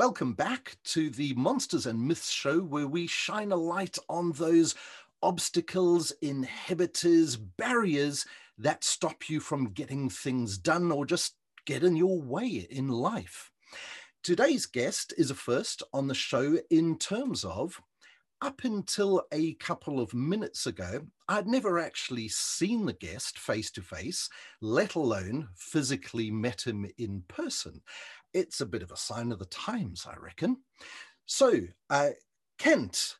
Welcome back to the Monsters and Myths show, where we shine a light on those obstacles, inhibitors, barriers that stop you from getting things done or just get in your way in life. Today's guest is a first on the show in terms of up until a couple of minutes ago, I'd never actually seen the guest face to face, let alone physically met him in person. It's a bit of a sign of the times, I reckon. So, uh, Kent,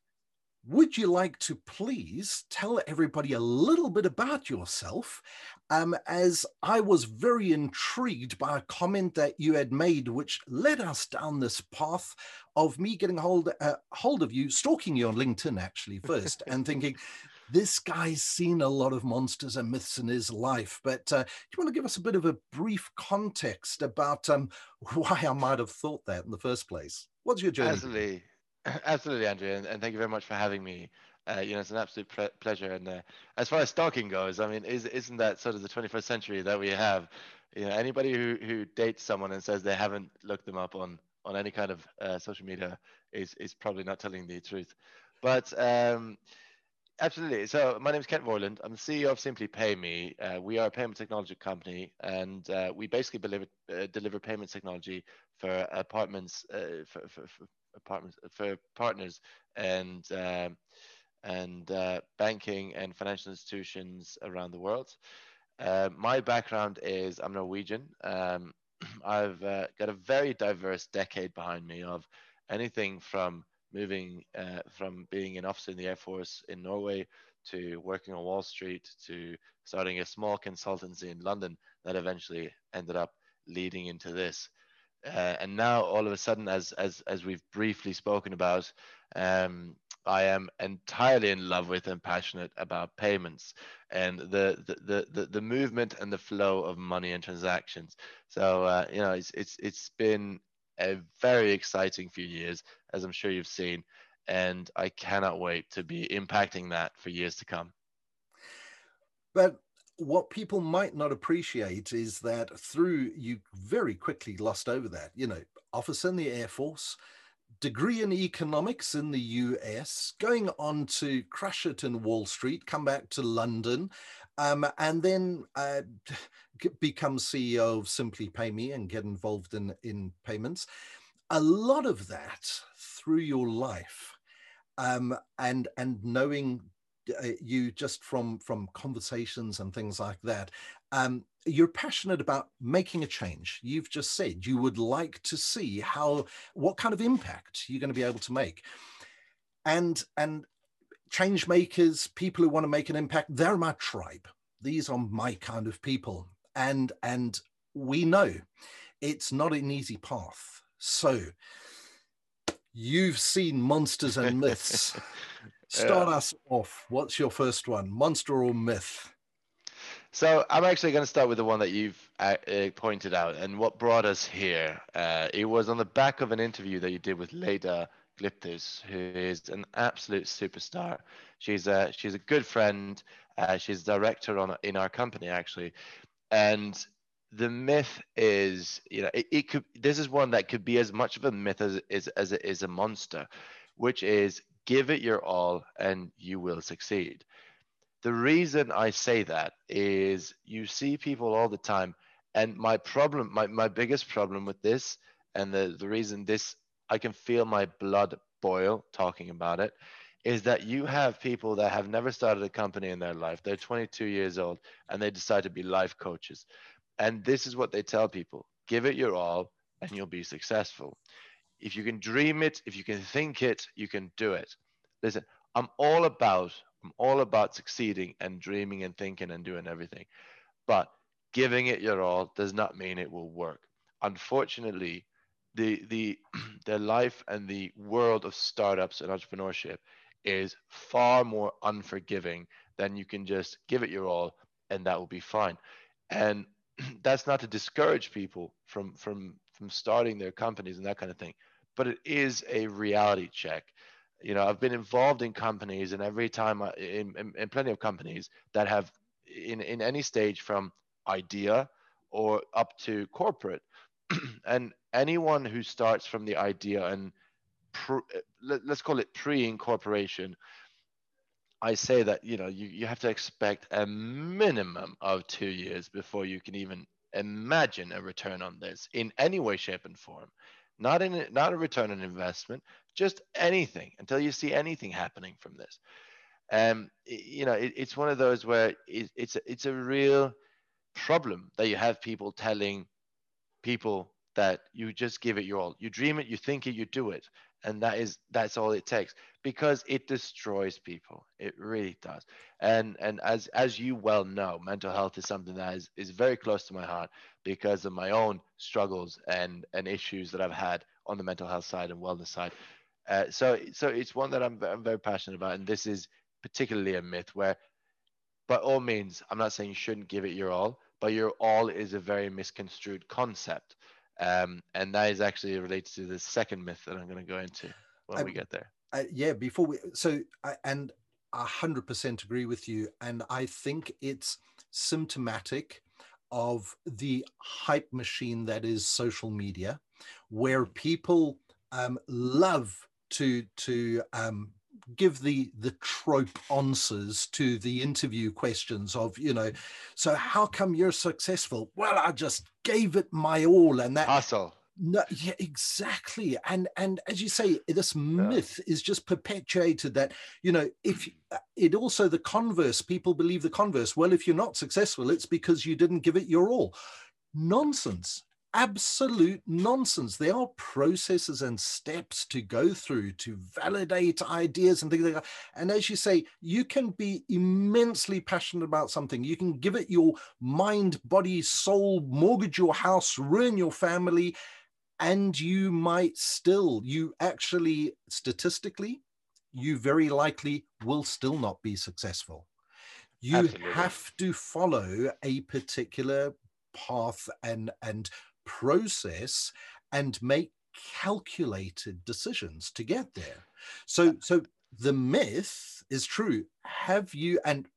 would you like to please tell everybody a little bit about yourself? Um, as I was very intrigued by a comment that you had made, which led us down this path of me getting hold uh, hold of you, stalking you on LinkedIn actually first, and thinking, this guy's seen a lot of monsters and myths in his life. But uh, do you want to give us a bit of a brief context about um, why I might have thought that in the first place? What's your journey? Absolutely, absolutely, Andrew, and, and thank you very much for having me. Uh, you know, it's an absolute ple- pleasure. And uh, as far as stalking goes, I mean, is, isn't that sort of the 21st century that we have? You know, anybody who, who dates someone and says they haven't looked them up on on any kind of uh, social media is is probably not telling the truth. But um, absolutely. So my name is Kent Vorland. I'm the CEO of Simply Pay Me. Uh, we are a payment technology company, and uh, we basically deliver uh, deliver payment technology for apartments uh, for, for, for, apartments for partners and um, and uh, banking and financial institutions around the world. Uh, my background is I'm Norwegian. Um, I've got a very diverse decade behind me of anything from moving uh, from being an officer in the Air Force in Norway to working on Wall Street to starting a small consultancy in London that eventually ended up leading into this. Uh, and now all of a sudden, as as as we've briefly spoken about, um, I am entirely in love with and passionate about payments and the the the, the movement and the flow of money and transactions. So uh, you know, it's it's it's been a very exciting few years, as I'm sure you've seen, and I cannot wait to be impacting that for years to come. But what people might not appreciate is that through you very quickly lost over that, you know, officer in the Air Force, degree in economics in the US, going on to crush it in Wall Street, come back to London, um, and then uh, become CEO of Simply Pay Me and get involved in, in payments. A lot of that through your life um, and, and knowing uh, you just from, from conversations and things like that, um, you're passionate about making a change. You've just said you would like to see how what kind of impact you're going to be able to make. And and change makers, people who want to make an impact, they're my tribe. These are my kind of people. And and we know it's not an easy path. So you've seen monsters and myths. Start yeah. us off. What's your first one? Monster or myth? So I'm actually going to start with the one that you've uh, uh, pointed out, and what brought us here. Uh, it was on the back of an interview that you did with Leda Who is an absolute superstar. She's a she's a good friend. Uh, she's director on in our company actually, and the myth is, you know, it, it could. This is one that could be as much of a myth as is as it is a monster, which is give it your all and you will succeed the reason I say that is you see people all the time, and my problem, my, my biggest problem with this, and the, the reason this, I can feel my blood boil talking about it, is that you have people that have never started a company in their life. They're 22 years old and they decide to be life coaches. And this is what they tell people give it your all and you'll be successful. If you can dream it, if you can think it, you can do it. Listen, I'm all about I'm all about succeeding and dreaming and thinking and doing everything. But giving it your all does not mean it will work. Unfortunately, the the the life and the world of startups and entrepreneurship is far more unforgiving than you can just give it your all and that will be fine. And that's not to discourage people from from from starting their companies and that kind of thing, but it is a reality check you know i've been involved in companies and every time I, in, in, in, plenty of companies that have in, in any stage from idea or up to corporate and anyone who starts from the idea and let, us call it pre-incorporation i say that you know you, you have to expect a minimum of two years before you can even imagine a return on this in any way shape and form. Not in not a return on investment just anything until you see anything happening from this. Um you know it, it's one of those where it, it's it's a real problem that you have people telling people that you just give it your all. You dream it you think it you do it. And that is that's all it takes because it destroys people. It really does. And and as as you well know mental health is something that is, is very close to my heart because of my own struggles and and issues that i've had on the mental health side and wellness side. Uh, so so it's one that I'm, I'm very passionate about. And this is particularly a myth where by all means i'm not saying you shouldn't give it your all but your all is a very misconstrued concept um, and that is actually related to the second myth that I'm going to go into when we get there. Uh, yeah, before we, so, I, and I 100% agree with you. And I think it's symptomatic of the hype machine that is social media, where people um, love to to um, give the the trope answers to the interview questions of you know so how come you're successful? Well i just gave it my all and that hustle. No yeah exactly. And and as you say this myth yeah. is just perpetuated that you know if uh, it also the converse people believe the converse. Well if you're not successful it's because you didn't give it your all. Nonsense absolute nonsense. There are processes and steps to go through to validate ideas and things like that. And as you say, you can be immensely passionate about something. You can give it your mind, body, soul, mortgage your house, ruin your family, and you might still, you actually, statistically, you very likely will still not be successful. You Absolutely. have to follow a particular path and and process and make calculated decisions to get there. So, so the myth is true. Have you, and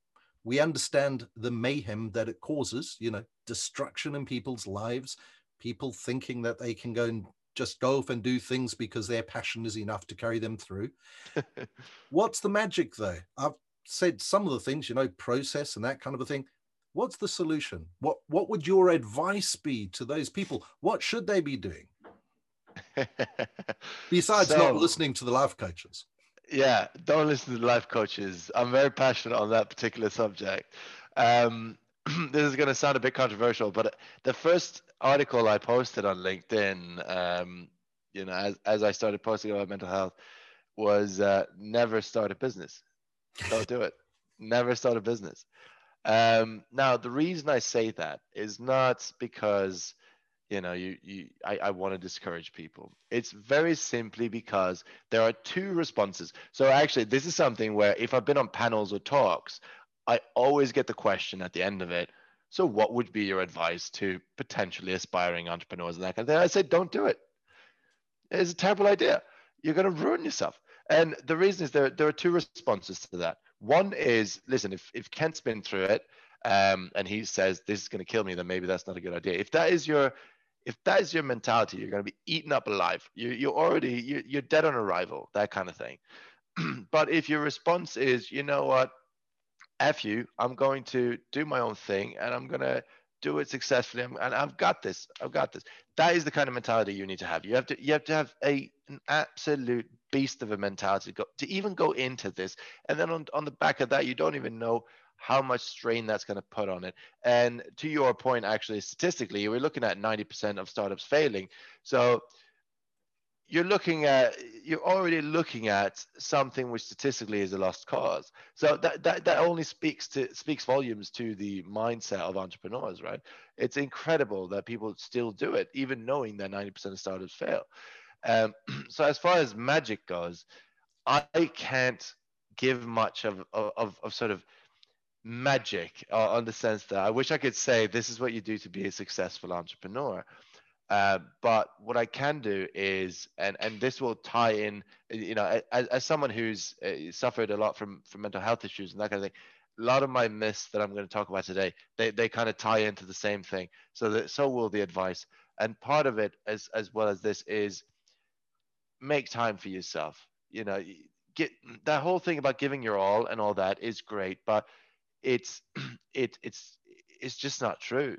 we understand the mayhem that it causes, you know, destruction in people's lives, people thinking that they can go and just go off and do things because their passion is enough to carry them through. What's the magic though? I've said some of the things, you know, process and that kind of a thing. What's the solution? What what would your advice be to those people? What should they be doing? Besides so, not listening to the life coaches. Yeah, don't listen to the life coaches. I'm very passionate on that particular subject. Um, this is going to sound a bit controversial, but the first article I posted on LinkedIn, um, you know, as, as I started posting about mental health, was uh, never start a business. Don't do it. Never start a business. Um, now, the reason I say that is not because you know you, you I, I want to discourage people. It's very simply because there are two responses. So actually, this is something where if I've been on panels or talks, I always get the question at the end of it. So, what would be your advice to potentially aspiring entrepreneurs and that kind of thing? I say, don't do it. It's a terrible idea. You're going to ruin yourself. And the reason is there there are two responses to that. One is listen, if if Kent's been through it, um, and he says this is going to kill me, then maybe that's not a good idea. If that is your if that is your mentality, you're going to be eaten up alive. You you're already you're, you're dead on arrival, that kind of thing. but if your response is, you know what, f you, I'm going to do my own thing, and I'm going to do it successfully, and I've got this. I've got this. That is the kind of mentality you need to have. You have to you have to have a an absolute beast of a mentality to, go, to even go into this. And then on, on the back of that, you don't even know how much strain that's going to put on it. And to your point, actually, statistically, we're looking at 90% of startups failing. So you're looking at you're already looking at something which statistically is a lost cause. So that that, that only speaks to speaks volumes to the mindset of entrepreneurs, right? It's incredible that people still do it, even knowing that 90% of startups fail. Um, so as far as magic goes, I can't give much of, of, of sort of magic uh, on the sense that I wish I could say this is what you do to be a successful entrepreneur. Uh, but what I can do is, and and this will tie in, you know, as, as someone who's uh, suffered a lot from from mental health issues and that kind of thing, a lot of my myths that I'm going to talk about today, they they kind of tie into the same thing. So that so will the advice. and part of it as as well as this is make time for yourself you know get that whole thing about giving your all and all that is great but it's it it's it's just not true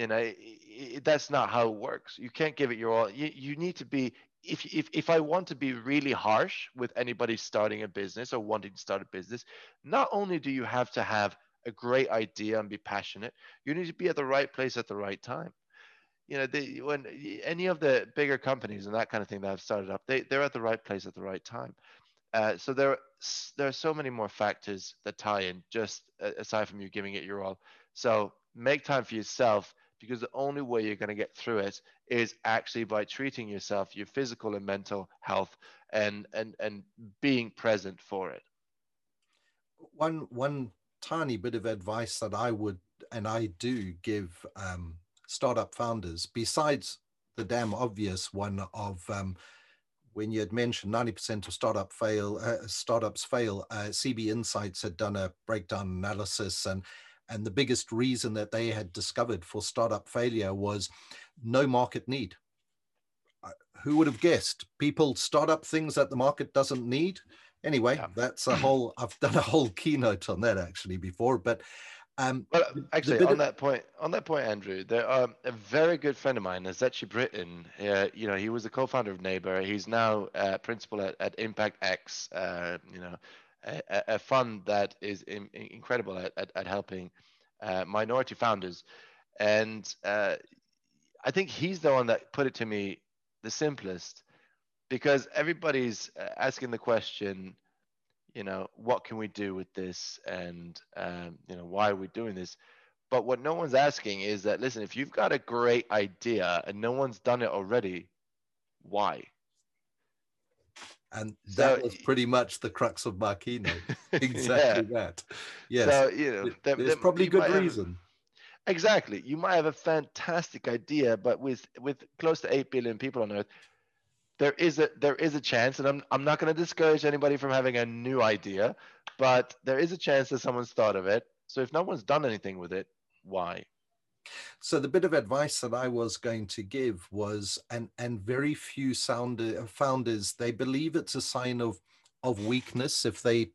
you know it, that's not how it works. You can't give it your all. You, you need to be if, if if i want to be really harsh with anybody starting a business or wanting to start a business not only do you have to have a great idea and be passionate you need to be at the right place at the right time. You know they, when any of the bigger companies and that kind of thing that have started up they, they're at the right place at the right time. Uh, so there there are so many more factors that tie in just aside from you giving it your all. So make time for yourself because the only way you're going to get through it is actually by treating yourself your physical and mental health and and and being present for it. One one tiny bit of advice that i would and i do give um, startup founders besides the damn obvious one of um, when you had mentioned 90% of startup fail uh, startups fail uh, cb insights had done a breakdown analysis and and the biggest reason that they had discovered for startup failure was no market need. Who would have guessed? People start up things that the market doesn't need. Anyway, yeah. that's a whole, I've done a whole keynote on that actually before, but um, well, actually, on of, that point, on that point, Andrew, there are a very good friend of mine, Zetchi Britton. Uh, you know, he was the co-founder of Neighbor. He's now uh, principal at, at Impact X. Uh, you know, a, fund that is in, incredible at, at, at helping uh, minority founders. And uh, I think he's the one that put it to me the simplest because everybody's uh, asking the question, you know, what can we do with this? And, um, you know, why are we doing this? But what no one's asking is that, listen, if you've got a great idea and no one's done it already, why? And that so, was pretty much the crux of keynote. exactly yeah. that. Yes. So, you know, there, there's there, probably good reason. Have, exactly. You might have a fantastic idea, but with with close to eight billion people on Earth, there is a there is a chance, and I'm I'm not going to discourage anybody from having a new idea, but there is a chance that someone's thought of it. So if no one's done anything with it, why? So the bit of advice that I was going to give was, and and very few sounder, founders they believe it's a sign of of weakness if they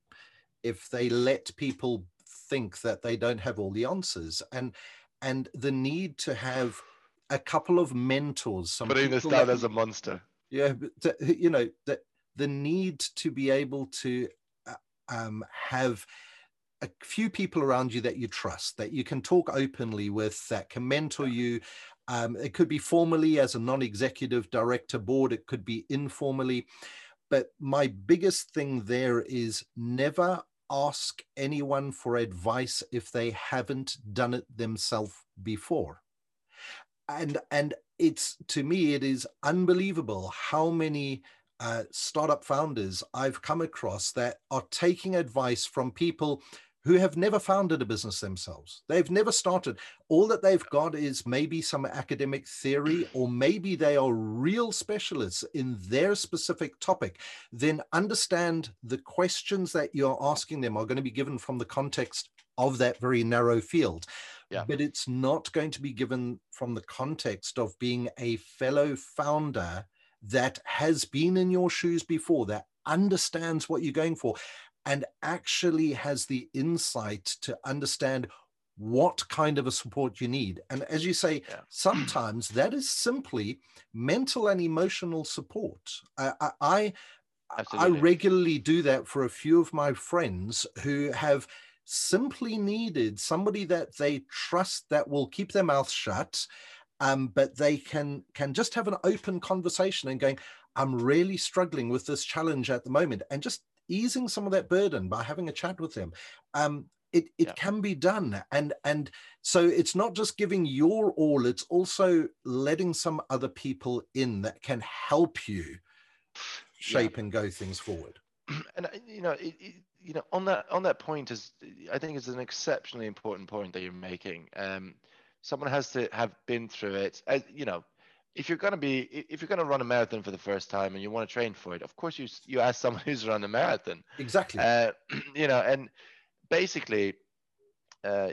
if they let people think that they don't have all the answers, and and the need to have a couple of mentors. Some putting this down as a monster. Yeah, but you know the the need to be able to uh, um, have a few people around you that you trust, that you can talk openly with, that can mentor you. Um, it could be formally as a non executive director board, it could be informally. But my biggest thing there is never ask anyone for advice if they haven't done it themselves before. And, and it's to me, it is unbelievable how many uh, startup founders I've come across that are taking advice from people who have never founded a business themselves. They've never started. All that they've got is maybe some academic theory, or maybe they are real specialists in their specific topic. Then understand the questions that you're asking them are going to be given from the context of that very narrow field. Yeah. But it's not going to be given from the context of being a fellow founder that has been in your shoes before, that understands what you're going for and actually has the insight to understand what kind of a support you need. And as you say, yeah. sometimes that is simply mental and emotional support. I, I, I, regularly do that for a few of my friends who have simply needed somebody that they trust that will keep their mouth shut, um, but they can can just have an open conversation and going, I'm really struggling with this challenge at the moment, and just easing some of that burden by having a chat with them. Um, it, it yeah. can be done and and so it's not just giving your all it's also letting some other people in that can help you shape yeah. and go things forward and uh, you know it, it, you know on that on that point is i think it's an exceptionally important point that you're making um someone has to have been through it as you know if you're going to be if you're going to run a marathon for the first time and you want to train for it of course you you ask someone who's run a marathon exactly uh, you know and basically uh,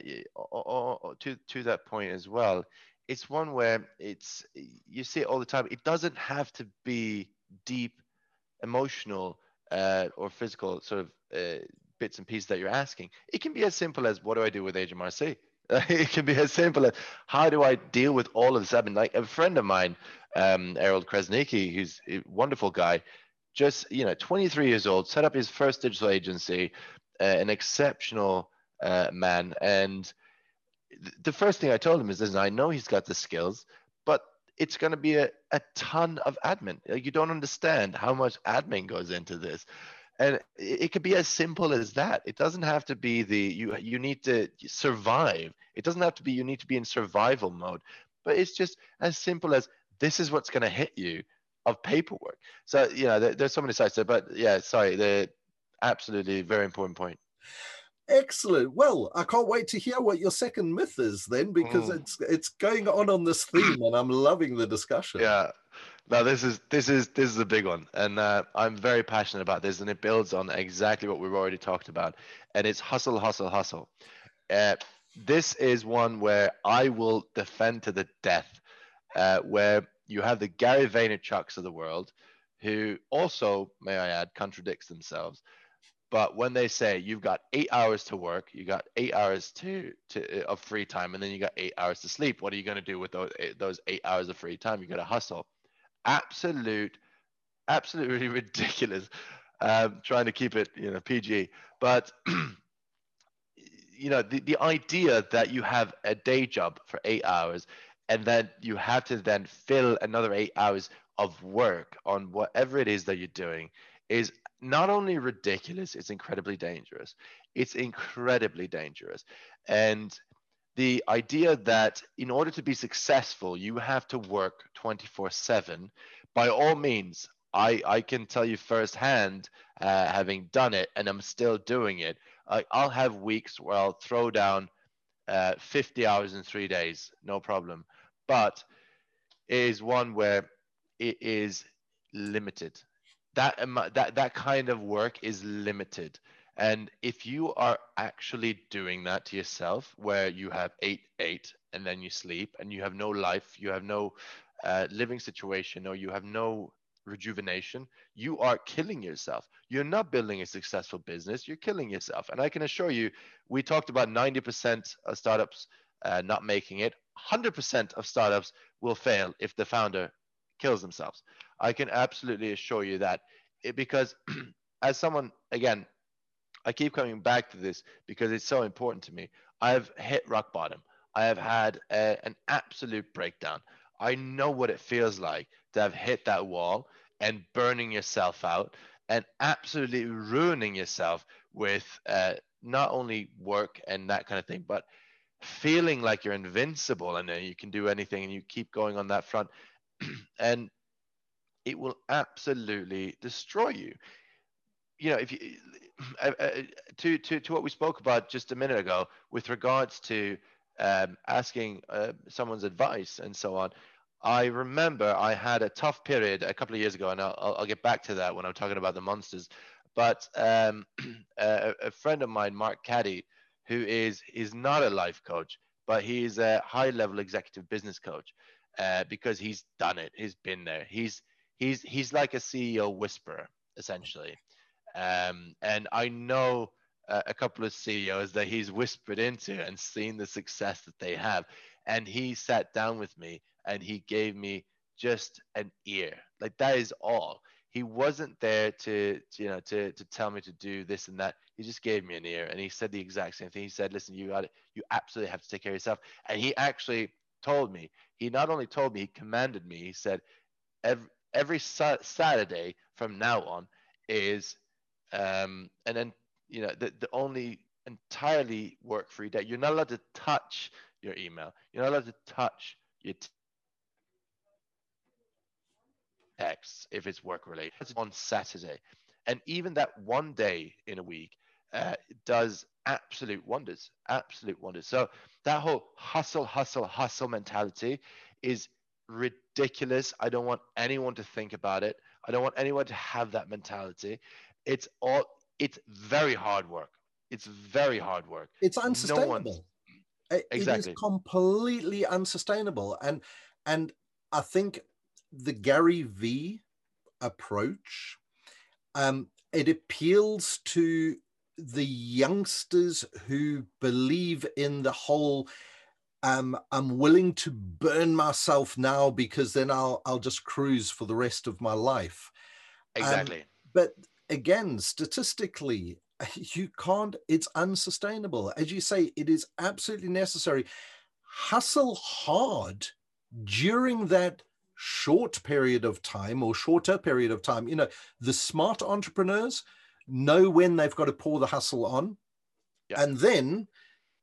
to to that point as well it's one where it's you see it all the time. It doesn't have to be deep, emotional, uh, or physical sort of uh, bits and pieces that you're asking. It can be as simple as what do I do with HMRC? it can be as simple as how do I deal with all of mean, like a friend of mine, um, Errol Kresnicki, who's a wonderful guy, just you know, 23 years old, set up his first digital agency, uh, an exceptional uh, man, and the first thing I told him is, listen, I know he's got the skills, but it's going to be a, a ton of admin. You don't understand how much admin goes into this. And it could be as simple as that. It doesn't have to be the you you need to survive. It doesn't have to be you need to be in survival mode. But it's just as simple as this is what's going to hit you of paperwork. So you know there, there's so many sides there. But yeah, sorry, the absolutely very important point. Excellent. Well, I can't wait to hear what your second myth is then, because mm. it's it's going on on this theme, and I'm loving the discussion. Yeah. No, this is this is this is a big one, and uh, I'm very passionate about this, and it builds on exactly what we've already talked about, and it's hustle, hustle, hustle. Uh, this is one where I will defend to the death, uh, where you have the Gary Vaynerchuks of the world, who also, may I add, contradicts themselves but when they say you've got eight hours to work, you got eight hours to, to of free time, and then you got eight hours to sleep, what are you going to do with those eight, those eight hours of free time? You got to hustle. Absolute, absolutely ridiculous. Um, trying to keep it, you know, PG. But you know, the, the idea that you have a day job for eight hours and then you have to then fill another eight hours of work on whatever it is that you're doing is not only ridiculous, it's incredibly dangerous. It's incredibly dangerous. And the idea that in order to be successful, you have to work 24 7, by all means, I, I can tell you firsthand, uh, having done it, and I'm still doing it. I, I'll have weeks where I'll throw down uh, 50 hours in three days, no problem. But it is one where it is limited that that that kind of work is limited and if you are actually doing that to yourself where you have eight eight and then you sleep and you have no life you have no uh, living situation or you have no rejuvenation you are killing yourself. You're not building a successful business you're killing yourself. And i can assure you we talked about 90% of startups uh, not making it. 100% of startups will fail if the founder kills themselves. I can absolutely assure you that it, because as someone again, I keep coming back to this because it's so important to me. I've hit rock bottom. I have had a, an absolute breakdown. I know what it feels like to have hit that wall and burning yourself out and absolutely ruining yourself with uh, not only work and that kind of thing, but feeling like you're invincible and you can do anything and you keep going on that front. and it will absolutely destroy you. You know, if you to to to what we spoke about just a minute ago with regards to um, asking uh, someone's advice and so on. I remember I had a tough period a couple of years ago, and I'll, I'll get back to that when I'm talking about the monsters. But um, a, a, friend of mine, Mark Caddy, who is is not a life coach, but he's a high level executive business coach uh, because he's done it. He's been there. He's he's he's like a CEO whisperer essentially, um, and I know uh, a couple of CEOs that he's whispered into and seen the success that they have, and he sat down with me and he gave me just an ear. Like that is all. He wasn't there to, to you know to to tell me to do this and that. He just gave me an ear and he said the exact same thing. He said, "Listen, you got it. You absolutely have to take care of yourself." And he actually told me. He not only told me, he commanded me. He said, every, every sa- Saturday from now on is, um, and then you know the the only entirely work free day. You're not allowed to touch your email. You're not allowed to touch your text if it's work related. On Saturday, and even that one day in a week uh, does absolute wonders. Absolute wonders. So that whole hustle, hustle, hustle mentality is ridiculous. I don't want anyone to think about it. I don't want anyone to have that mentality. It's all it's very hard work. It's very hard work. It's unsustainable. No Exactly. It is completely unsustainable. And and I think the Gary V approach, um, it appeals to the youngsters who believe in the whole um, I'm willing to burn myself now because then I'll I'll just cruise for the rest of my life. Um, exactly. Um, but again, statistically, you can't. It's unsustainable. As you say, it is absolutely necessary. Hustle hard during that short period of time or shorter period of time. You know, the smart entrepreneurs know when they've got to pour the hustle on. Yeah. And then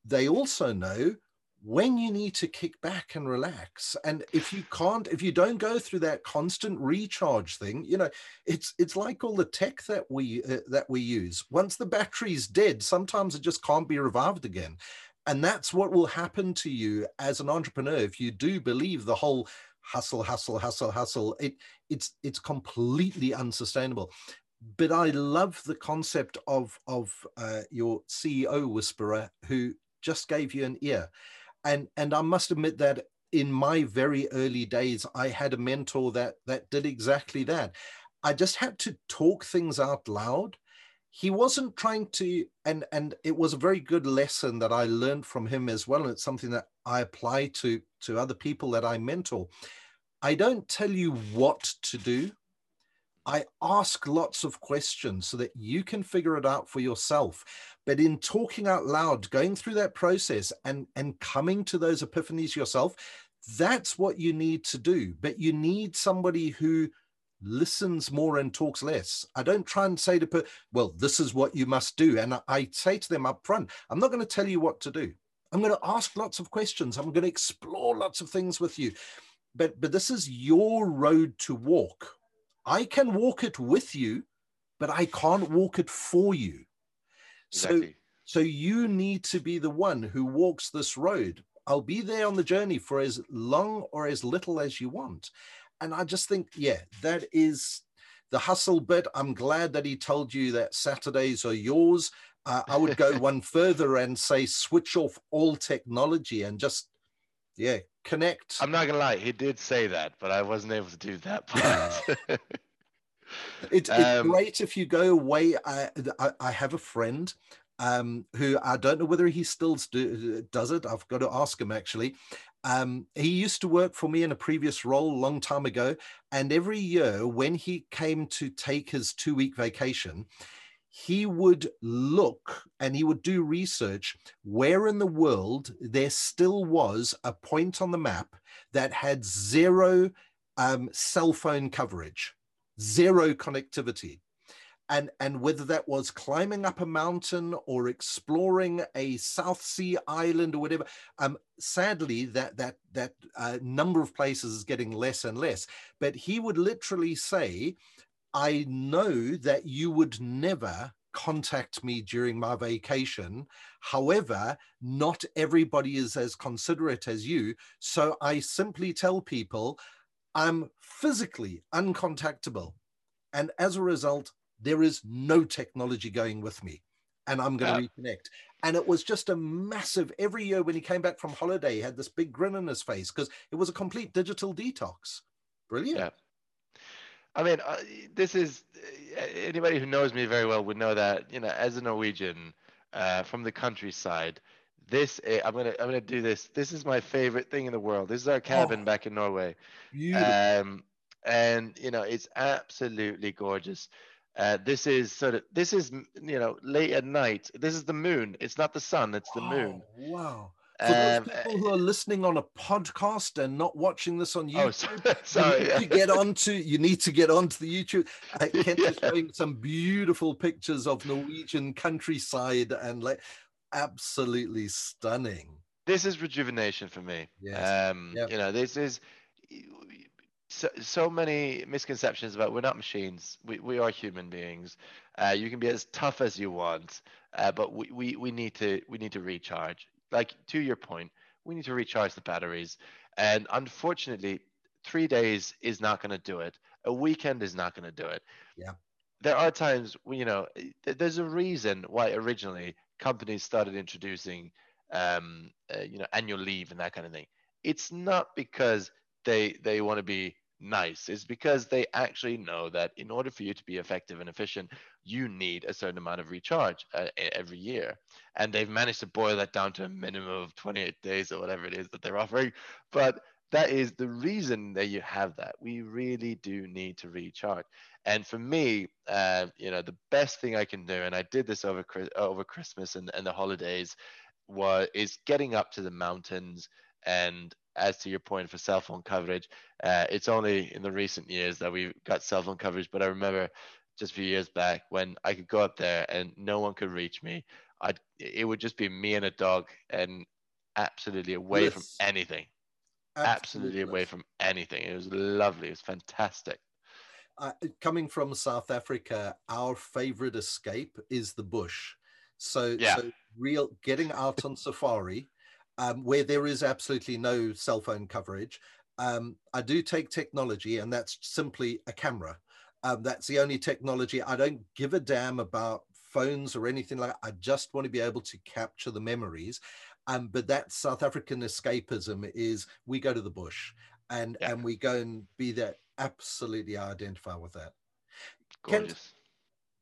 they also know when you need to kick back and relax and if you can't if you don't go through that constant recharge thing you know it's it's like all the tech that we uh, that we use. Once the battery's dead sometimes it just can't be revived again. And that's what will happen to you as an entrepreneur if you do believe the whole hustle hustle hustle hustle. It it's it's completely unsustainable. But i love the concept of of uh, your ceo whisperer who just gave you an ear and and I must admit that in my very early days, I had a mentor that that did exactly that. I just had to talk things out loud. He wasn't trying to, and and it was a very good lesson that I learned from him as well. And it's something that I apply to to other people that I mentor. I don't tell you what to do. I ask lots of questions so that you can figure it out for yourself. But in talking out loud, going through that process and, and coming to those epiphanies yourself, that's what you need to do. But you need somebody who listens more and talks less. I don't try and say to put, well, this is what you must do. And I say to them up front, I'm not going to tell you what to do. I'm going to ask lots of questions. I'm going to explore lots of things with you. But but this is your road to walk I can walk it with you, but I can't walk it for you. Exactly. So, so you need to be the one who walks this road. I'll be there on the journey for as long or as little as you want. And I just think, yeah, that is the hustle bit. I'm glad that he told you that Saturdays are yours. Uh, I would go one further and say switch off all technology and just, yeah, connect. I'm not gonna lie, he did say that, but I wasn't able to do that part. it's, it's um, great if you go away. I, I, I have a friend um, who I don't know whether he still do, does it. I've got to ask him actually. Um, he used to work for me in a previous role a long time ago. And every year, when he came to take his two week vacation, he would look and he would do research where in the world there still was a point on the map that had zero um, cell phone coverage, zero connectivity. And, and whether that was climbing up a mountain or exploring a South Sea island or whatever, um, sadly that that that uh, number of places is getting less and less. But he would literally say, I know that you would never contact me during my vacation. However, not everybody is as considerate as you. So I simply tell people I'm physically uncontactable. And as a result, there is no technology going with me. And I'm going to yeah. reconnect. And it was just a massive, every year when he came back from holiday, he had this big grin on his face because it was a complete digital detox. Brilliant. Yeah. I mean, uh, this is uh, anybody who knows me very well would know that you know, as a Norwegian uh, from the countryside, this uh, I'm gonna I'm gonna do this. This is my favorite thing in the world. This is our cabin oh, back in Norway, um, and you know it's absolutely gorgeous. Uh, this is sort of this is you know late at night. This is the moon. It's not the sun. It's the oh, moon. Wow. For those um, people who are listening on a podcast and not watching this on oh, YouTube, oh, sorry, you need to get onto you need to get onto the YouTube. Uh, Kent yeah. is showing some beautiful pictures of Norwegian countryside and like absolutely stunning. This is rejuvenation for me. Yes. Um, yep. You know, this is so, so many misconceptions about we're not machines. We, we are human beings. Uh, you can be as tough as you want, uh, but we, we, we need to we need to recharge like to your point, we need to recharge the batteries. And unfortunately, three days is not going to do it. A weekend is not going to do it. Yeah. There are times, you know, there's a reason why originally companies started introducing um, uh, you know, annual leave and that kind of thing. It's not because they they want to be nice. It's because they actually know that in order for you to be effective and efficient, you need a certain amount of recharge uh, every year. And they've managed to boil that down to a minimum of 28 days or whatever it is that they're offering. But that is the reason that you have that. We really do need to recharge. And for me, uh, you know, the best thing I can do, and I did this over over Christmas and, and the holidays, was is getting up to the mountains. And as to your point for cell phone coverage, uh, it's only in the recent years that we've got cell phone coverage. But I remember just a few years back when I could go up there and no one could reach me. I'd it would just be me and a dog and absolutely away yes. from anything absolutely, away from anything. It was lovely. It was fantastic. Uh, coming from South Africa, our favorite escape is the bush. So, yeah. so real getting out on safari, um, where there is absolutely no cell phone coverage. Um, I do take technology, and that's simply a camera. Um, that's the only technology. I don't give a damn about phones or anything like. That. I just want to be able to capture the memories. Um, but that South African escapism is we go to the bush and yeah. and we go and be there. Absolutely, I identify with that. Gorgeous. Kent,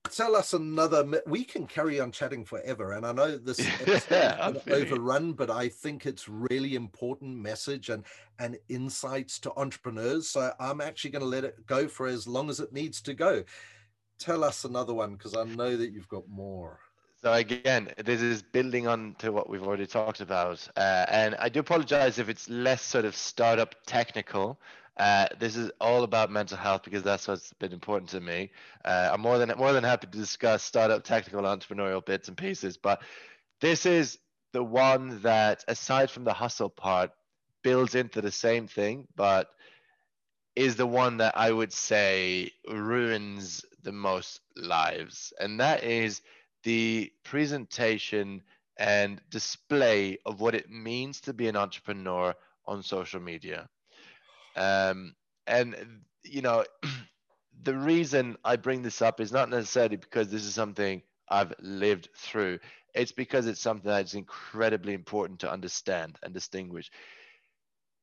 tell us another. We can carry on chatting forever, and I know this yeah, overrun, but I think it's really important message and and insights to entrepreneurs. So I'm actually going to let it go for as long as it needs to go. Tell us another one because I know that you've got more. So again, this is building on to what we've already talked about, uh, and I do apologize if it's less sort of startup technical. Uh, this is all about mental health because that's what's been important to me. Uh, I'm more than more than happy to discuss startup technical entrepreneurial bits and pieces, but this is the one that, aside from the hustle part, builds into the same thing, but is the one that I would say ruins the most lives, and that is the presentation and display of what it means to be an entrepreneur on social media. Um, and, you know, the reason I bring this up is not necessarily because this is something I've lived through. It's because it's something that's incredibly important to understand and distinguish.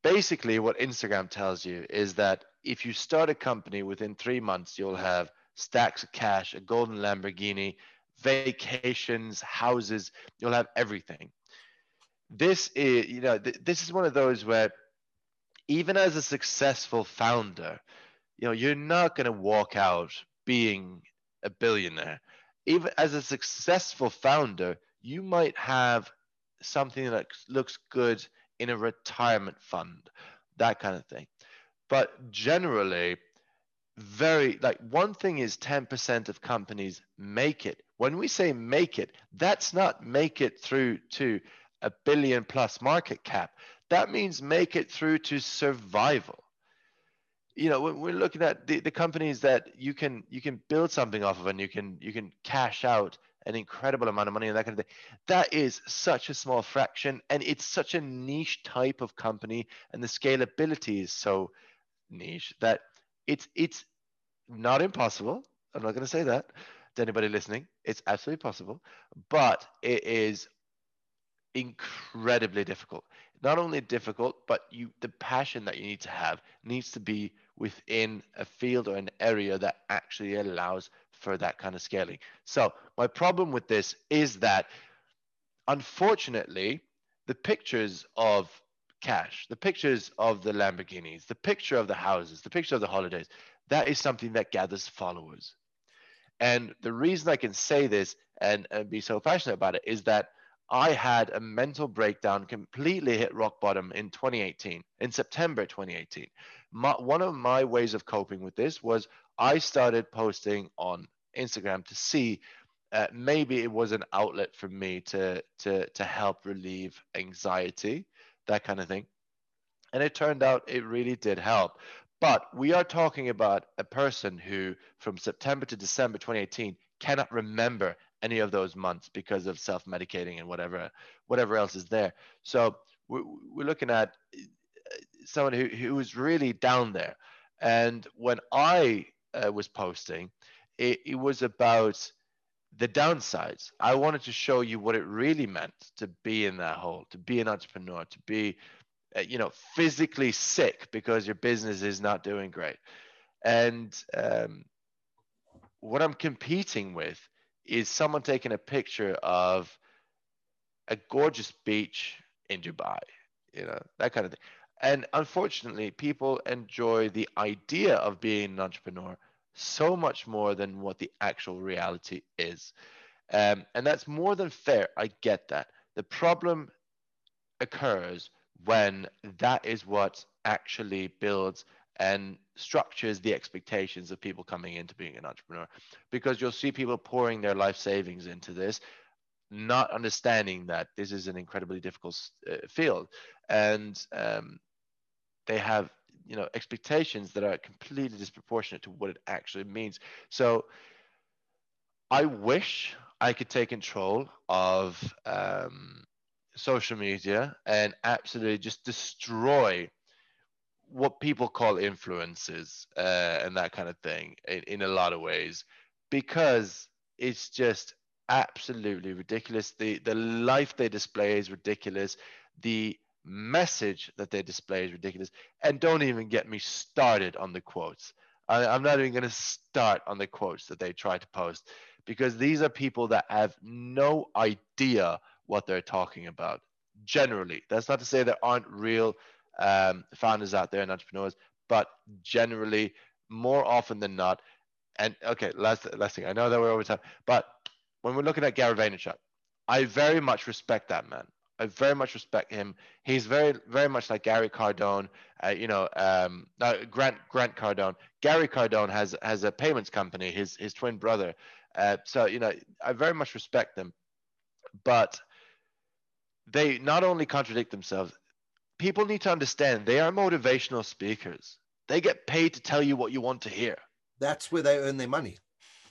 Basically, what Instagram tells you is that if you start a company within three months, you'll have stacks of cash, a golden Lamborghini, vacations, houses, you'll have everything. This is, you know, th- this is one of those where even as a successful founder, you know, you're not going to walk out being a billionaire. Even as a successful founder, you might have something that looks good in a retirement fund, that kind of thing. But generally, very like one thing is 10% of companies make it when we say make it, that's not make it through to a billion plus market cap. That means make it through to survival. You know, when we're looking at the, the companies that you can you can build something off of and you can you can cash out an incredible amount of money and that kind of thing. That is such a small fraction and it's such a niche type of company and the scalability is so niche that it's it's not impossible. I'm not going to say that, to anybody listening. It's absolutely possible, but it is incredibly difficult. Not only difficult, but you the passion that you need to have needs to be within a field or an area that actually allows for that kind of scaling. So my problem with this is that unfortunately, the pictures of cash, the pictures of the Lamborghinis, the picture of the houses, the picture of the holidays, that is something that gathers followers. And the reason I can say this and, and be so passionate about it is that I had a mental breakdown, completely hit rock bottom in 2018, in September 2018. My, one of my ways of coping with this was I started posting on Instagram to see uh, maybe it was an outlet for me to, to, to help relieve anxiety, that kind of thing. And it turned out it really did help. But we are talking about a person who, from September to December 2018, cannot remember any of those months because of self-medicating and whatever whatever else is there. So we're, we're looking at uh, someone who who was really down there. And when I uh, was posting, it, it was about the downsides. I wanted to show you what it really meant to be in that hole, to be an entrepreneur, to be, uh, you know, physically sick because your business is not doing great. And um, what I'm competing with is someone taking a picture of a gorgeous beach in Dubai, you know, that kind of thing. And unfortunately, people enjoy the idea of being an entrepreneur so much more than what the actual reality is. Um, and that's more than fair. I get that. The problem occurs when that is what actually builds and structures the expectations of people coming into being an entrepreneur. Because you'll see people pouring their life savings into this not understanding that this is an incredibly difficult uh, field. And um, they have you know expectations that are completely disproportionate to what it actually means. So i wish i could take control of um, social media and absolutely just destroy what people call influences uh, and that kind of thing in, in a lot of ways because it's just absolutely ridiculous the the life they display is ridiculous the message that they display is ridiculous. And don't even get me started on the quotes. I, I'm not even going to start on the quotes that they try to post because these are people that have no idea what they're talking about. Generally, that's not to say there aren't real um, founders out there and entrepreneurs, but generally, more often than not, and okay, last last thing. I know that we're over time, but when we're looking at Gary Vaynerchuk, I very much respect that man. I very much respect him. He's very, very much like Gary Cardone. Uh, you know, um, Grant Grant Cardone. Gary Cardone has has a payments company. His his twin brother. Uh, so you know, I very much respect them, but they not only contradict themselves. People need to understand they are motivational speakers. They get paid to tell you what you want to hear. That's where they earn their money.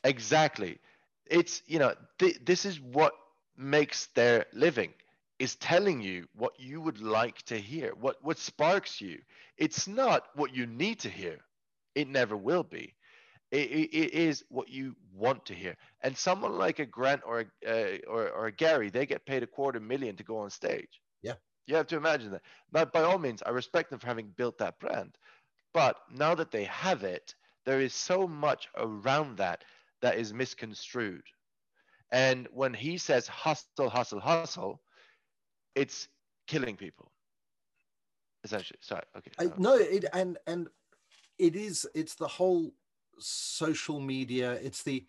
Exactly. It's you know th- this is what makes their living is telling you what you would like to hear, what, what sparks you. It's not what you need to hear. It never will be. It, it, it is what you want to hear. And someone like a Grant or a, uh, or, or a Gary, they get paid a quarter million to go on stage. You have to imagine that. But by all means, I respect them for having built that brand. But now that they have it, there is so much around that that is misconstrued. And when he says hustle, hustle, hustle, it's killing people essentially sorry okay I, no it and and it is it's the whole social media it's the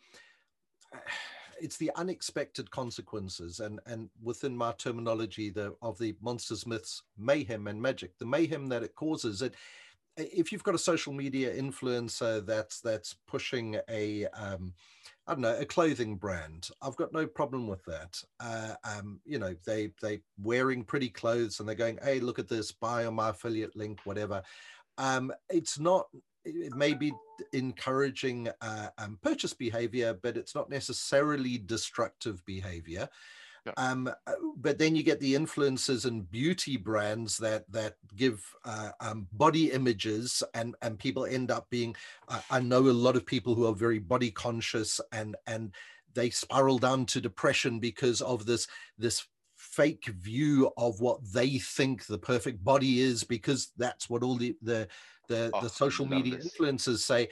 it's the unexpected consequences and and within my terminology the of the monsters myths mayhem and magic the mayhem that it causes it if you've got a social media influencer that's that's pushing a um, I don't know, a clothing brand. I've got no problem with that. Uh, um, you know, they they wearing pretty clothes and they're going, hey, look at this, buy on my affiliate link, whatever. Um, it's not. It may be encouraging uh, um, purchase behavior, but it's not necessarily destructive behavior. Yeah. Um, uh, but then you get the influences and beauty brands that that give uh, um, body images, and and people end up being. Uh, I know a lot of people who are very body conscious, and and they spiral down to depression because of this this fake view of what they think the perfect body is, because that's what all the the the, oh, the social media this. influencers say.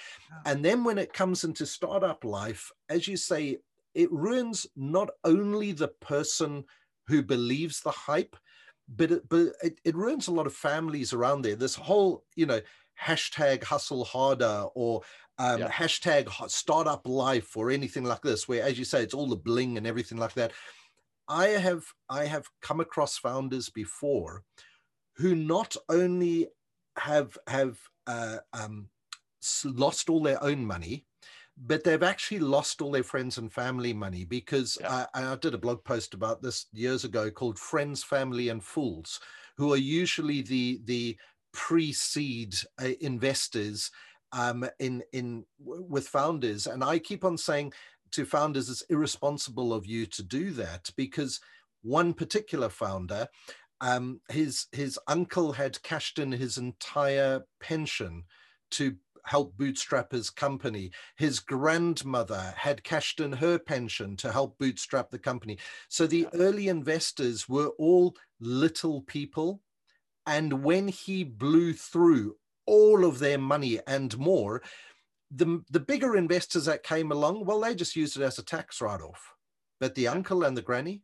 And then when it comes into startup life, as you say, it ruins not only the person who believes the hype, but it, but it, it ruins a lot of families around there. This whole, you know, hashtag hustle harder or um, yeah. hashtag startup life or anything like this, where, as you say, it's all the bling and everything like that. I have I have come across founders before who not only have have uh, um, lost all their own money, but they've actually lost all their friends and family money because yeah. I, I, did a blog post about this years ago called friends family and fools who are usually the the pre-seed uh, investors um, in in with founders and i keep on saying to founders it's irresponsible of you to do that because one particular founder um, his his uncle had cashed in his entire pension to help bootstrap his company. His grandmother had cashed in her pension to help bootstrap the company. So the early investors were all little people. And when he blew through all of their money and more, the, the bigger investors that came along, well, they just used it as a tax write off. But the uncle and the granny,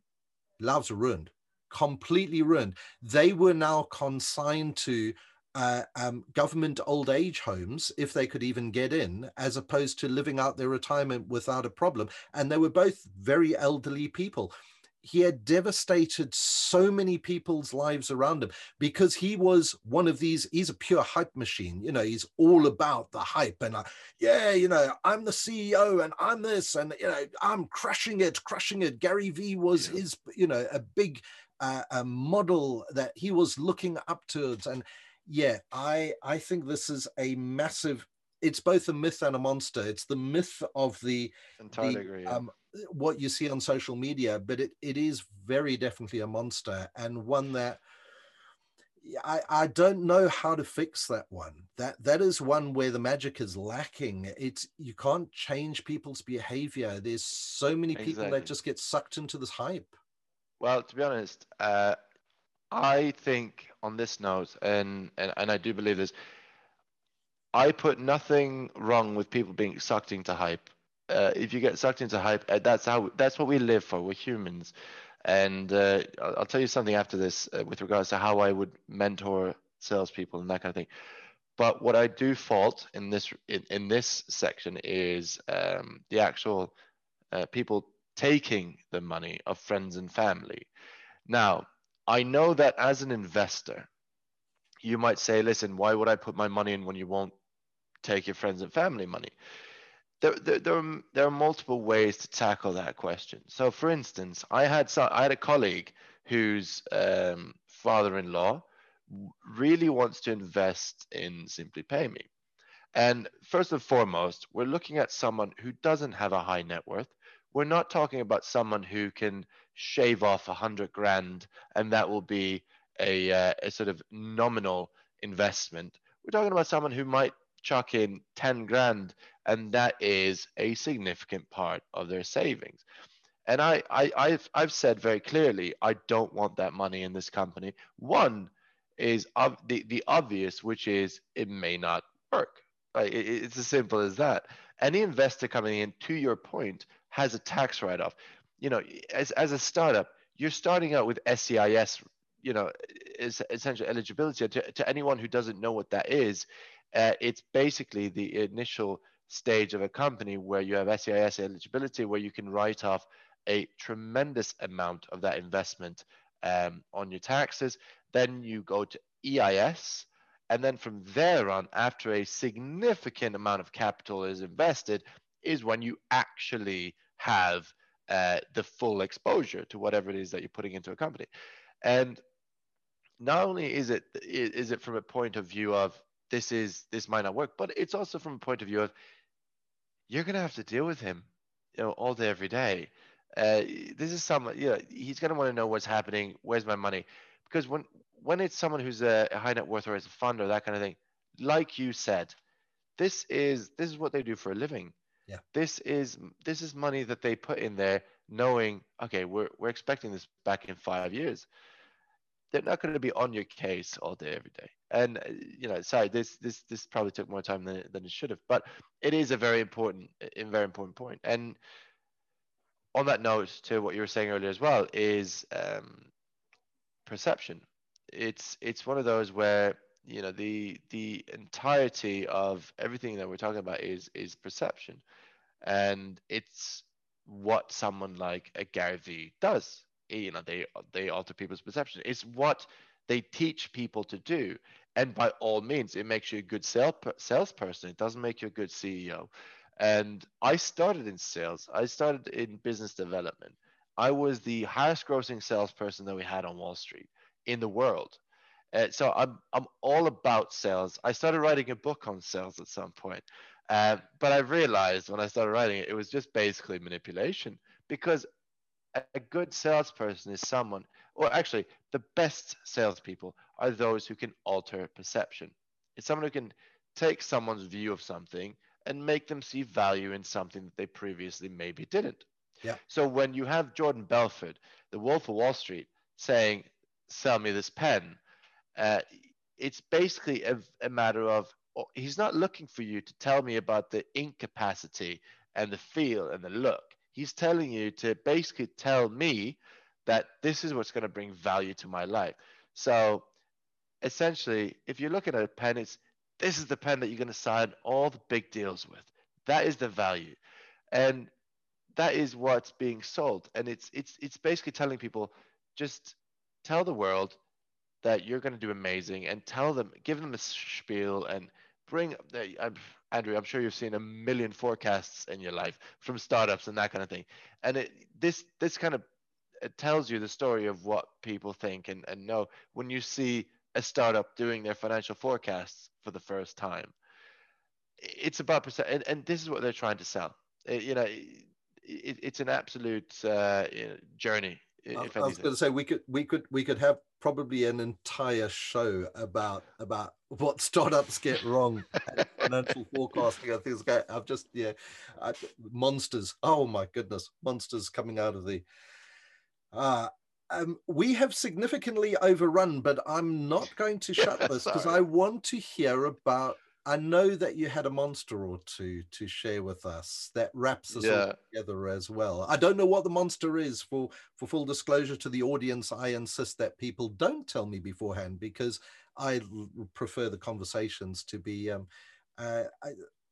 lives are ruined, completely ruined. They were now consigned to uh, um, government old age homes if they could even get in, as opposed to living out their retirement without a problem. And they were both very elderly people he had devastated so many people's lives around him because he was one of these he's a pure hype machine you know he's all about the hype and uh, yeah you know i'm the ceo and i'm this and you know i'm crushing it crushing it gary vee was yeah. his you know a big uh, a model that he was looking up towards and yeah i i think this is a massive it's both a myth and a monster. It's the myth of the, the agree, yeah. um, what you see on social media, but it, it is very definitely a monster and one that I, I don't know how to fix that one. That that is one where the magic is lacking. It's you can't change people's behavior. There's so many people exactly. that just get sucked into this hype. Well, to be honest, uh, I think on this note, and, and and I do believe this, I put nothing wrong with people being sucked into hype uh, if you get sucked into hype, uh, that's how that's what we live for. We're humans, and uh, I'll, tell you something after this uh, with regards to how I would mentor salespeople and that kind of thing. But what I do fault in this in, in this section is um, the actual uh, people taking the money of friends and family. Now, I know that as an investor, you might say, "Listen, why would I put my money in when you won't take your friends and family money?" there, there, there, are, there are multiple ways to tackle that question. So, for instance, I had some, I had a colleague whose um, father-in-law really wants to invest in Simply Pay Me. And first and foremost, we're looking at someone who doesn't have a high net worth. We're not talking about someone who can shave off a hundred grand and that will be a, uh, a sort of nominal investment. We're talking about someone who might chuck in 10 grand and that is a significant part of their savings and I, I I've, I've said very clearly i don't want that money in this company one is ob- the, the obvious which is it may not work right? it, it's as simple as that any investor coming in to your point has a tax write-off you know as, as a startup you're starting out with SEIS you know is essential eligibility to, to anyone who doesn't know what that is uh, it's basically the initial stage of a company where you have SEIS eligibility, where you can write off a tremendous amount of that investment um, on your taxes. Then you go to EIS. And then from there on, after a significant amount of capital is invested, is when you actually have uh, the full exposure to whatever it is that you're putting into a company. And not only is it is it from a point of view of this is this might not work. But it's also from a point of view of you're gonna have to deal with him, you know, all day every day. Uh, this is someone, you know, he's gonna want to know what's happening. Where's my money? Because when when it's someone who's a, a high net worth or is a fund or that kind of thing, like you said, this is this is what they do for a living. Yeah. This is this is money that they put in there, knowing okay, we're we're expecting this back in five years they're not going to be on your case all day every day and uh, you know sorry this this this probably took more time than, than it should have but it is a very important a very important point. and on that note to what you were saying earlier as well is um, perception it's it's one of those where you know the the entirety of everything that we're talking about is is perception. And it's what someone like a Gary Vee does. Eh, you know they they alter people's perception. It's what they teach people to do. And by all means it makes you a good sales salesperson. It doesn't make you a good ceo and i started in sales. I started in business development. I was the highest grossing salesperson that we had on wall street in the world uh, so I'm, I'm all about sales i started writing a book on sales at some point uh, but i realized when i started writing it it was just basically manipulation because a good salesperson is someone, or actually, the best salespeople are those who can alter perception. It's someone who can take someone's view of something and make them see value in something that they previously maybe didn't. Yeah. So when you have Jordan Belfort, the Wolf of Wall Street, saying, "Sell me this pen," uh, it's basically a, a matter of oh, he's not looking for you to tell me about the ink capacity and the feel and the look. He's telling you to basically tell me that this is what's going to bring value to my life. So essentially, if you're looking at a pen, it's this is the pen that you're going to sign all the big deals with. That is the value. And that is what's being sold. And it's it's it's basically telling people just tell the world that you're going to do amazing and tell them give them a spiel and bring uh, Andrew, I'm sure you've seen a million forecasts in your life from startups and that kind of thing. And it, this this kind of it tells you the story of what people think and, and know when you see a startup doing their financial forecasts for the first time. It's about percent, and, and this is what they're trying to sell. It, you know, it, it's an absolute uh, journey I, I was going to say we could we could we could have probably an entire show about about what startups get wrong financial forecasting and things like I've just yeah I, monsters. Oh my goodness monsters coming out of the uh um, we have significantly overrun, but I'm not going to shut this because I want to hear about I know that you had a monster or two to share with us that wraps us yeah. all together as well. I don't know what the monster is. For for full disclosure to the audience, I insist that people don't tell me beforehand because I prefer the conversations to be um, uh,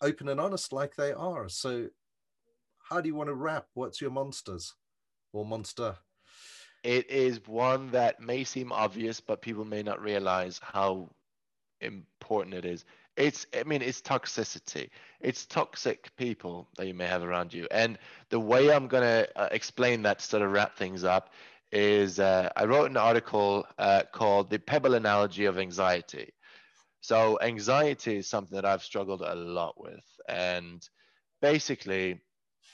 open and honest, like they are. So, how do you want to wrap? What's your monsters or monster? It is one that may seem obvious, but people may not realize how important it is it's i mean it's toxicity. It's toxic people that you may have around you. And the way i'm going to uh, explain that to sort of wrap things up is uh, i wrote an article uh, called the pebble analogy of anxiety. So anxiety is something that i've struggled a lot with. And basically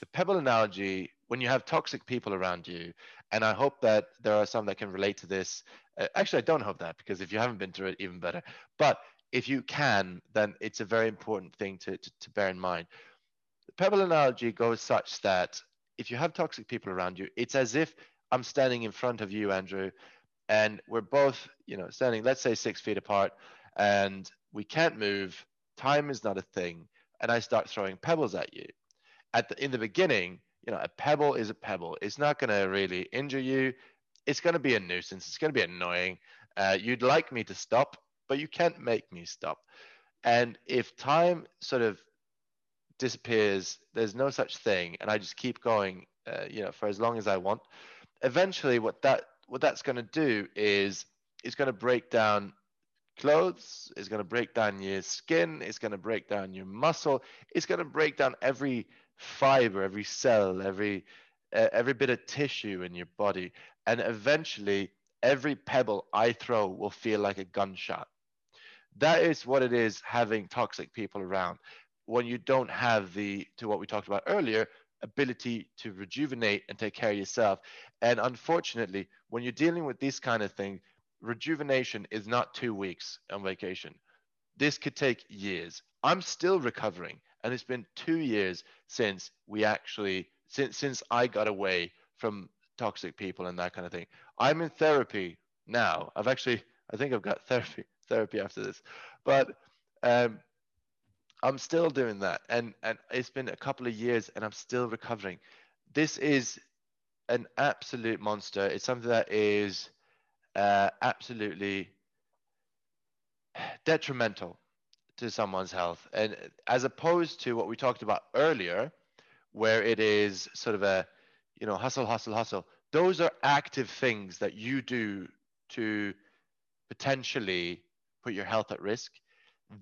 the pebble analogy when you have toxic people around you and i hope that there are some that can relate to this uh, actually i don't hope that because if you haven't been through it even better. But if you can, then it's a very important thing to, to, to bear in mind. The pebble analogy goes such that if you have toxic people around you, it's as if I'm standing in front of you, Andrew, and we're both, you know, standing, let's say six feet apart, and we can't move. Time is not a thing. And I start throwing pebbles at you. At the, in the beginning, you know, a pebble is a pebble. It's not going to really injure you. It's going to be a nuisance. It's going to be annoying. Uh, you'd like me to stop, but you can't make me stop. And if time sort of disappears, there's no such thing, and I just keep going, uh, you know, for as long as I want. Eventually, what that what that's going to do is it's going to break down clothes, it's going to break down your skin, it's going to break down your muscle, it's going to break down every fiber, every cell, every uh, every bit of tissue in your body, and eventually every pebble I throw will feel like a gunshot that is what it is having toxic people around. When you don't have the to what we talked about earlier ability to rejuvenate and take care of yourself. And unfortunately when you're dealing with this kind of thing rejuvenation is not two weeks on vacation. This could take years. I'm still recovering and it's been two years since we actually since since i got away from toxic people and that kind of thing. I'm in therapy now. I've actually i think i've got therapy therapy after this. But um, I'm still doing that, and and it's been a couple of years, and I'm still recovering. This is an absolute monster. It's something that is uh, absolutely detrimental to someone's health, and as opposed to what we talked about earlier, where it is sort of a you know hustle, hustle, hustle. Those are active things that you do to potentially put your health at risk.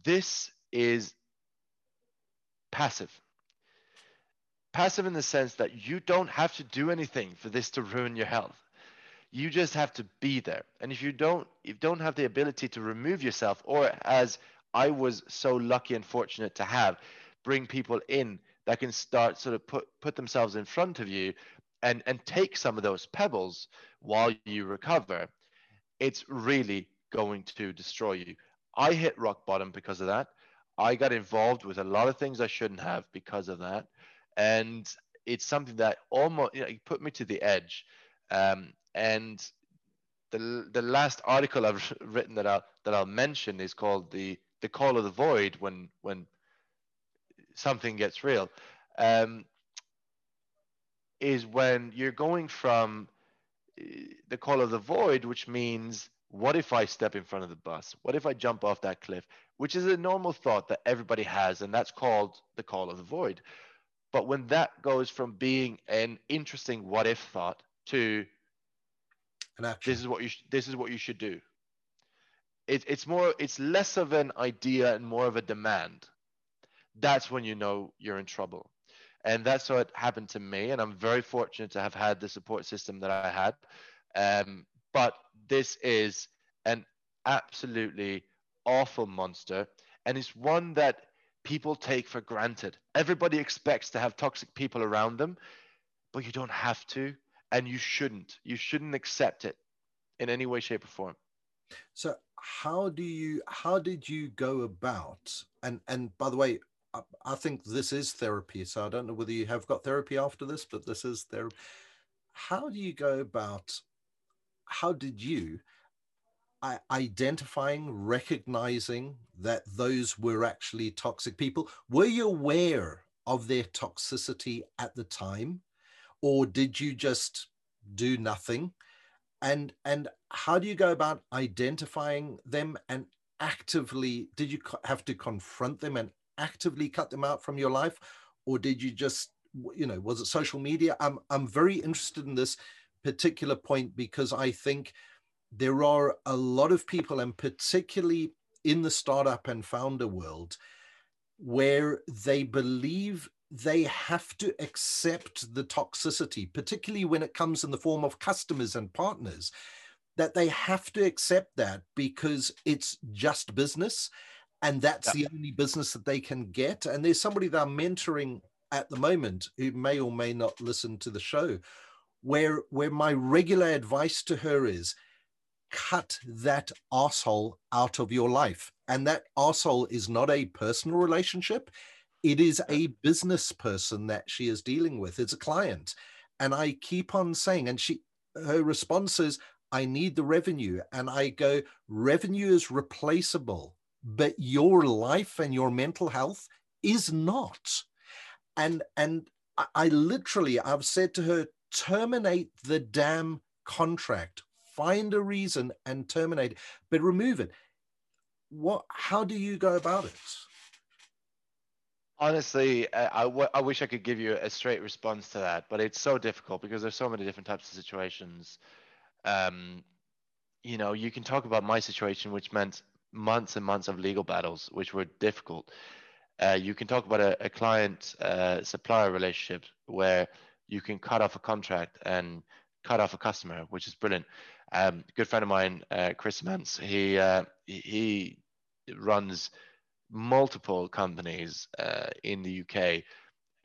This is passive. Passive in the sense that you don't have to do anything for this to ruin your health. You just have to be there. And if you don't if you don't have the ability to remove yourself or as I was so lucky and fortunate to have bring people in that can start sort of put put themselves in front of you and and take some of those pebbles while you recover it's really going to destroy you. I hit rock bottom because of that. I got involved with a lot of things I shouldn't have because of that, and it's something that almost you know, put me to the edge. Um, and the the last article I've written that I'll that I'll mention is called the the call of the void when when something gets real. Um, is when you're going from eh, the call of the void, which means what if I step in front of the bus? What if I jump off that cliff? Which is a normal thought that everybody has, and that's called the call of the void. But when that goes from being an interesting what if thought to this is what you sh- this is what you should do. It, it's more it's less of an idea and more of a demand. That's when you know you're in trouble. And that's what happened to me. And I'm very fortunate to have had the support system that I had. Um, but this is an absolutely awful monster. And it's one that people take for granted. Everybody expects to have toxic people around them, but you don't have to. And you shouldn't. You shouldn't accept it in any way, shape, or form. So how do you how did you go about and and by the way I, I think this is therapy so i don't know whether you have got therapy after this but this is therapy how do you go about how did you identifying, recognizing that those were actually toxic people? Were you aware of their toxicity at the time, or did you just do nothing? And and how do you go about identifying them and actively? Did you have to confront them and actively cut them out from your life, or did you just you know was it social media? I'm I'm very interested in this particular point because I think there are a lot of people, and particularly in the startup and founder world, where they believe they have to accept the toxicity, particularly when it comes in the form of customers and partners, that they have to accept that because it's just business and that's yeah. the only business that they can get. And there's somebody that I'm mentoring at the moment who may or may not listen to the show, where where my regular advice to her is cut that asshole out of your life. And that asshole is not a personal relationship. It is a business person that she is dealing with. It's a client. And I keep on saying, and she her response is, I need the revenue. And I go, revenue is replaceable, but your life and your mental health is not. And and I literally I've said to her, terminate the damn contract find a reason and terminate it, but remove it. What? How do you go about it? Honestly, I, wish I could give you a straight response to that, but it's so difficult because there's so many different types of situations. Um, you know, you can talk about my situation, which meant months and months of legal battles, which were difficult. Uh, you can talk about a, a client uh, supplier relationship where you can cut off a contract and cut off a customer, which is brilliant. Um, good friend of mine, uh, Chris Mance, he uh, he runs multiple companies uh, in the UK,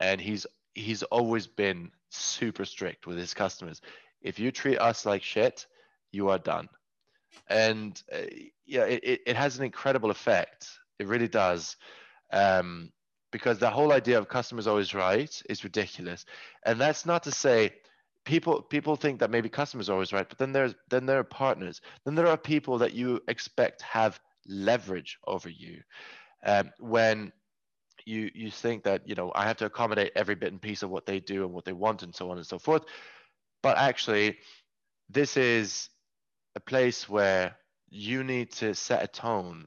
and he's he's always been super strict with his customers. If you treat us like shit, you are done. And uh, yeah, it, it has an incredible effect. It really does. Um, because the whole idea of customers always right is ridiculous. And that's not to say people people think that maybe customers are always right, but then there's then there are partners. Then there are people that you expect have leverage over you. Um, when you you think that you know I have to accommodate every bit and piece of what they do and what they want and so on and so forth, but actually, this is a place where you need to set a tone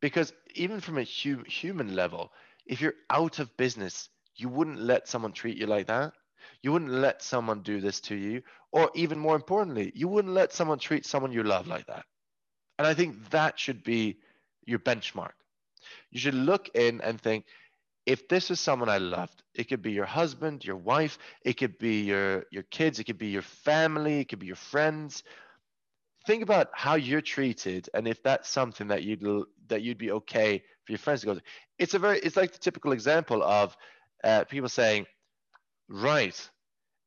because even from a hu- human level, if you're out of business, you wouldn't let someone treat you like that. You wouldn't let someone do this to you. Or even more importantly, you wouldn't let someone treat someone you love like that. And I think that should be your benchmark. You should look in and think, if this is someone I loved, it could be your husband, your wife, it could be your your kids, it could be your family, it could be your friends. Think about how you're treated, and if that's something that you'd that you'd be okay for your friends to go. It's a very it's like the typical example of uh, people saying, right,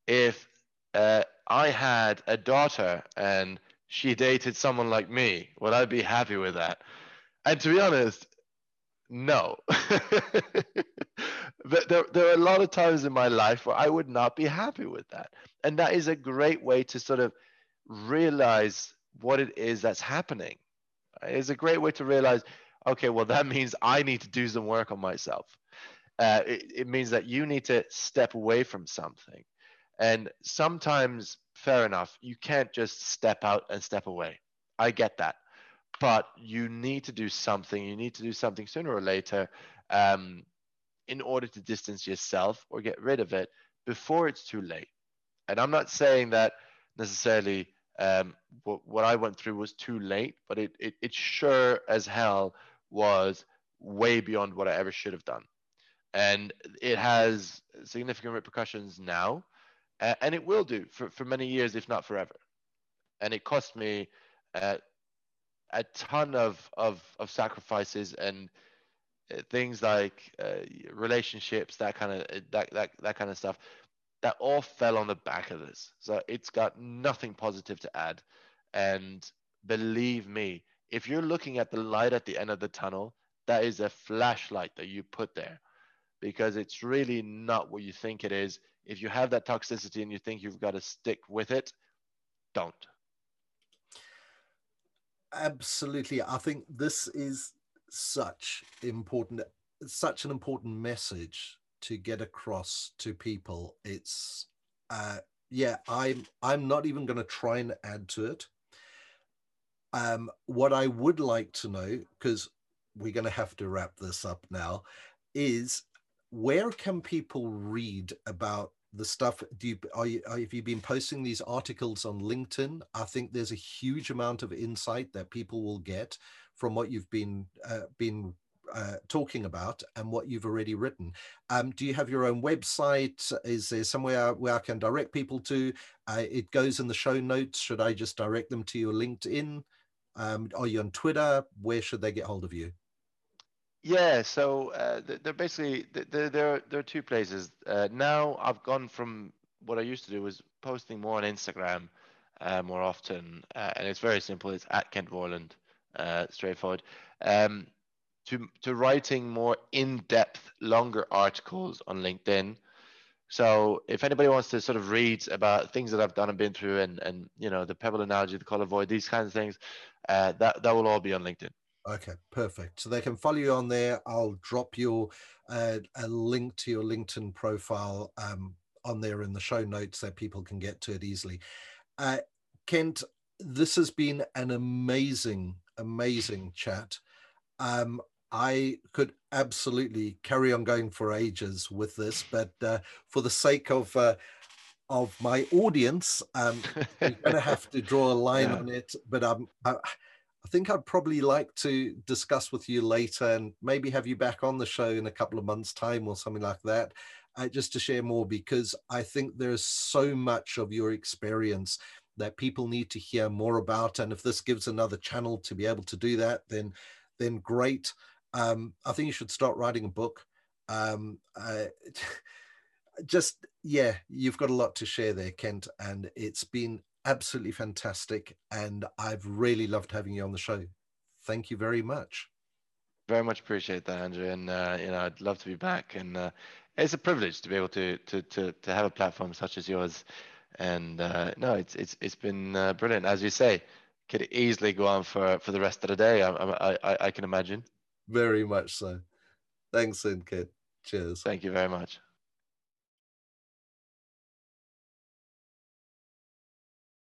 if uh, I had a daughter and she dated someone like me, would I be happy with that? And to be honest, no. but there, there are a lot of times in my life where I would not be happy with that. And that is a great way to sort of realize what it is that's happening. It's a great way to realize, okay, well, that means I need to do some work on myself. Uh, it, it means that you need to step away from something. And sometimes, fair enough, you can't just step out and step away. I get that. But you need to do something. You need to do something sooner or later um, in order to distance yourself or get rid of it before it's too late. And I'm not saying that necessarily um, what, what I went through was too late, but it, it, it sure as hell was way beyond what I ever should have done. And it has significant repercussions now, and it will do for, for many years, if not forever. And it cost me uh, a ton of, of, of sacrifices and uh, things like uh, relationships, that kind of that, that that kind of stuff that all fell on the back of this. So it's got nothing positive to add. And believe me, if you're looking at the light at the end of the tunnel, that is a flashlight that you put there because it's really not what you think it is. If you have that toxicity and you think you've got to stick with it, don't. Absolutely. I think this is such important such an important message to get across to people. It's uh yeah i'm i'm not even going to try and add to it. Um what i would like to know because we're going to have to wrap this up now is where can people read about the stuff? Do you are you have you been posting these articles on linkedin? I think there's a huge amount of insight that people will get from what you've been uh, been uh, talking about and what you've already written. Um, do you have your own website? Is there somewhere where I can direct people to? Uh, it goes in the show notes. Should I just direct them to your LinkedIn? Um, are you on Twitter? Where should they get hold of you? Yeah, so uh, they're basically there. There, are two places uh, now. I've gone from what I used to do was posting more on Instagram uh, more often, uh, and it's very simple. It's at Kent Vorland, uh, straightforward. Um, to to writing more in-depth, longer articles on LinkedIn. So if anybody wants to sort of read about things that I've done and been through, and and you know the pebble analogy, the call of void, these kinds of things, uh, that that will all be on LinkedIn. Okay, perfect. So they can follow you on there. I'll drop your uh, a link to your LinkedIn profile um, on there in the show notes so people can get to it easily. Uh, Kent, this has been an amazing, amazing chat. Um, I could absolutely carry on going for ages with this, but uh, for the sake of uh, of my audience, um, we're going to have to draw a line yeah. on it. But um, I, I think I'd probably like to discuss with you later, and maybe have you back on the show in a couple of months' time or something like that, uh, just to share more because I think there's so much of your experience that people need to hear more about, and if this gives another channel to be able to do that, then then great. Um, I think you should start writing a book. Um, uh, just yeah, you've got a lot to share there, Kent, and it's been absolutely fantastic. And I've really loved having you on the show. Thank you very much. Very much appreciate that, Andrew. And uh, you know, I'd love to be back. And uh, it's a privilege to be able to to to to have a platform such as yours. And uh, no, it's it's it's been uh, brilliant, as you say. Could easily go on for for the rest of the day. I I I, I can imagine. Very much so. Thanks, kid. Cheers. Thank you very much.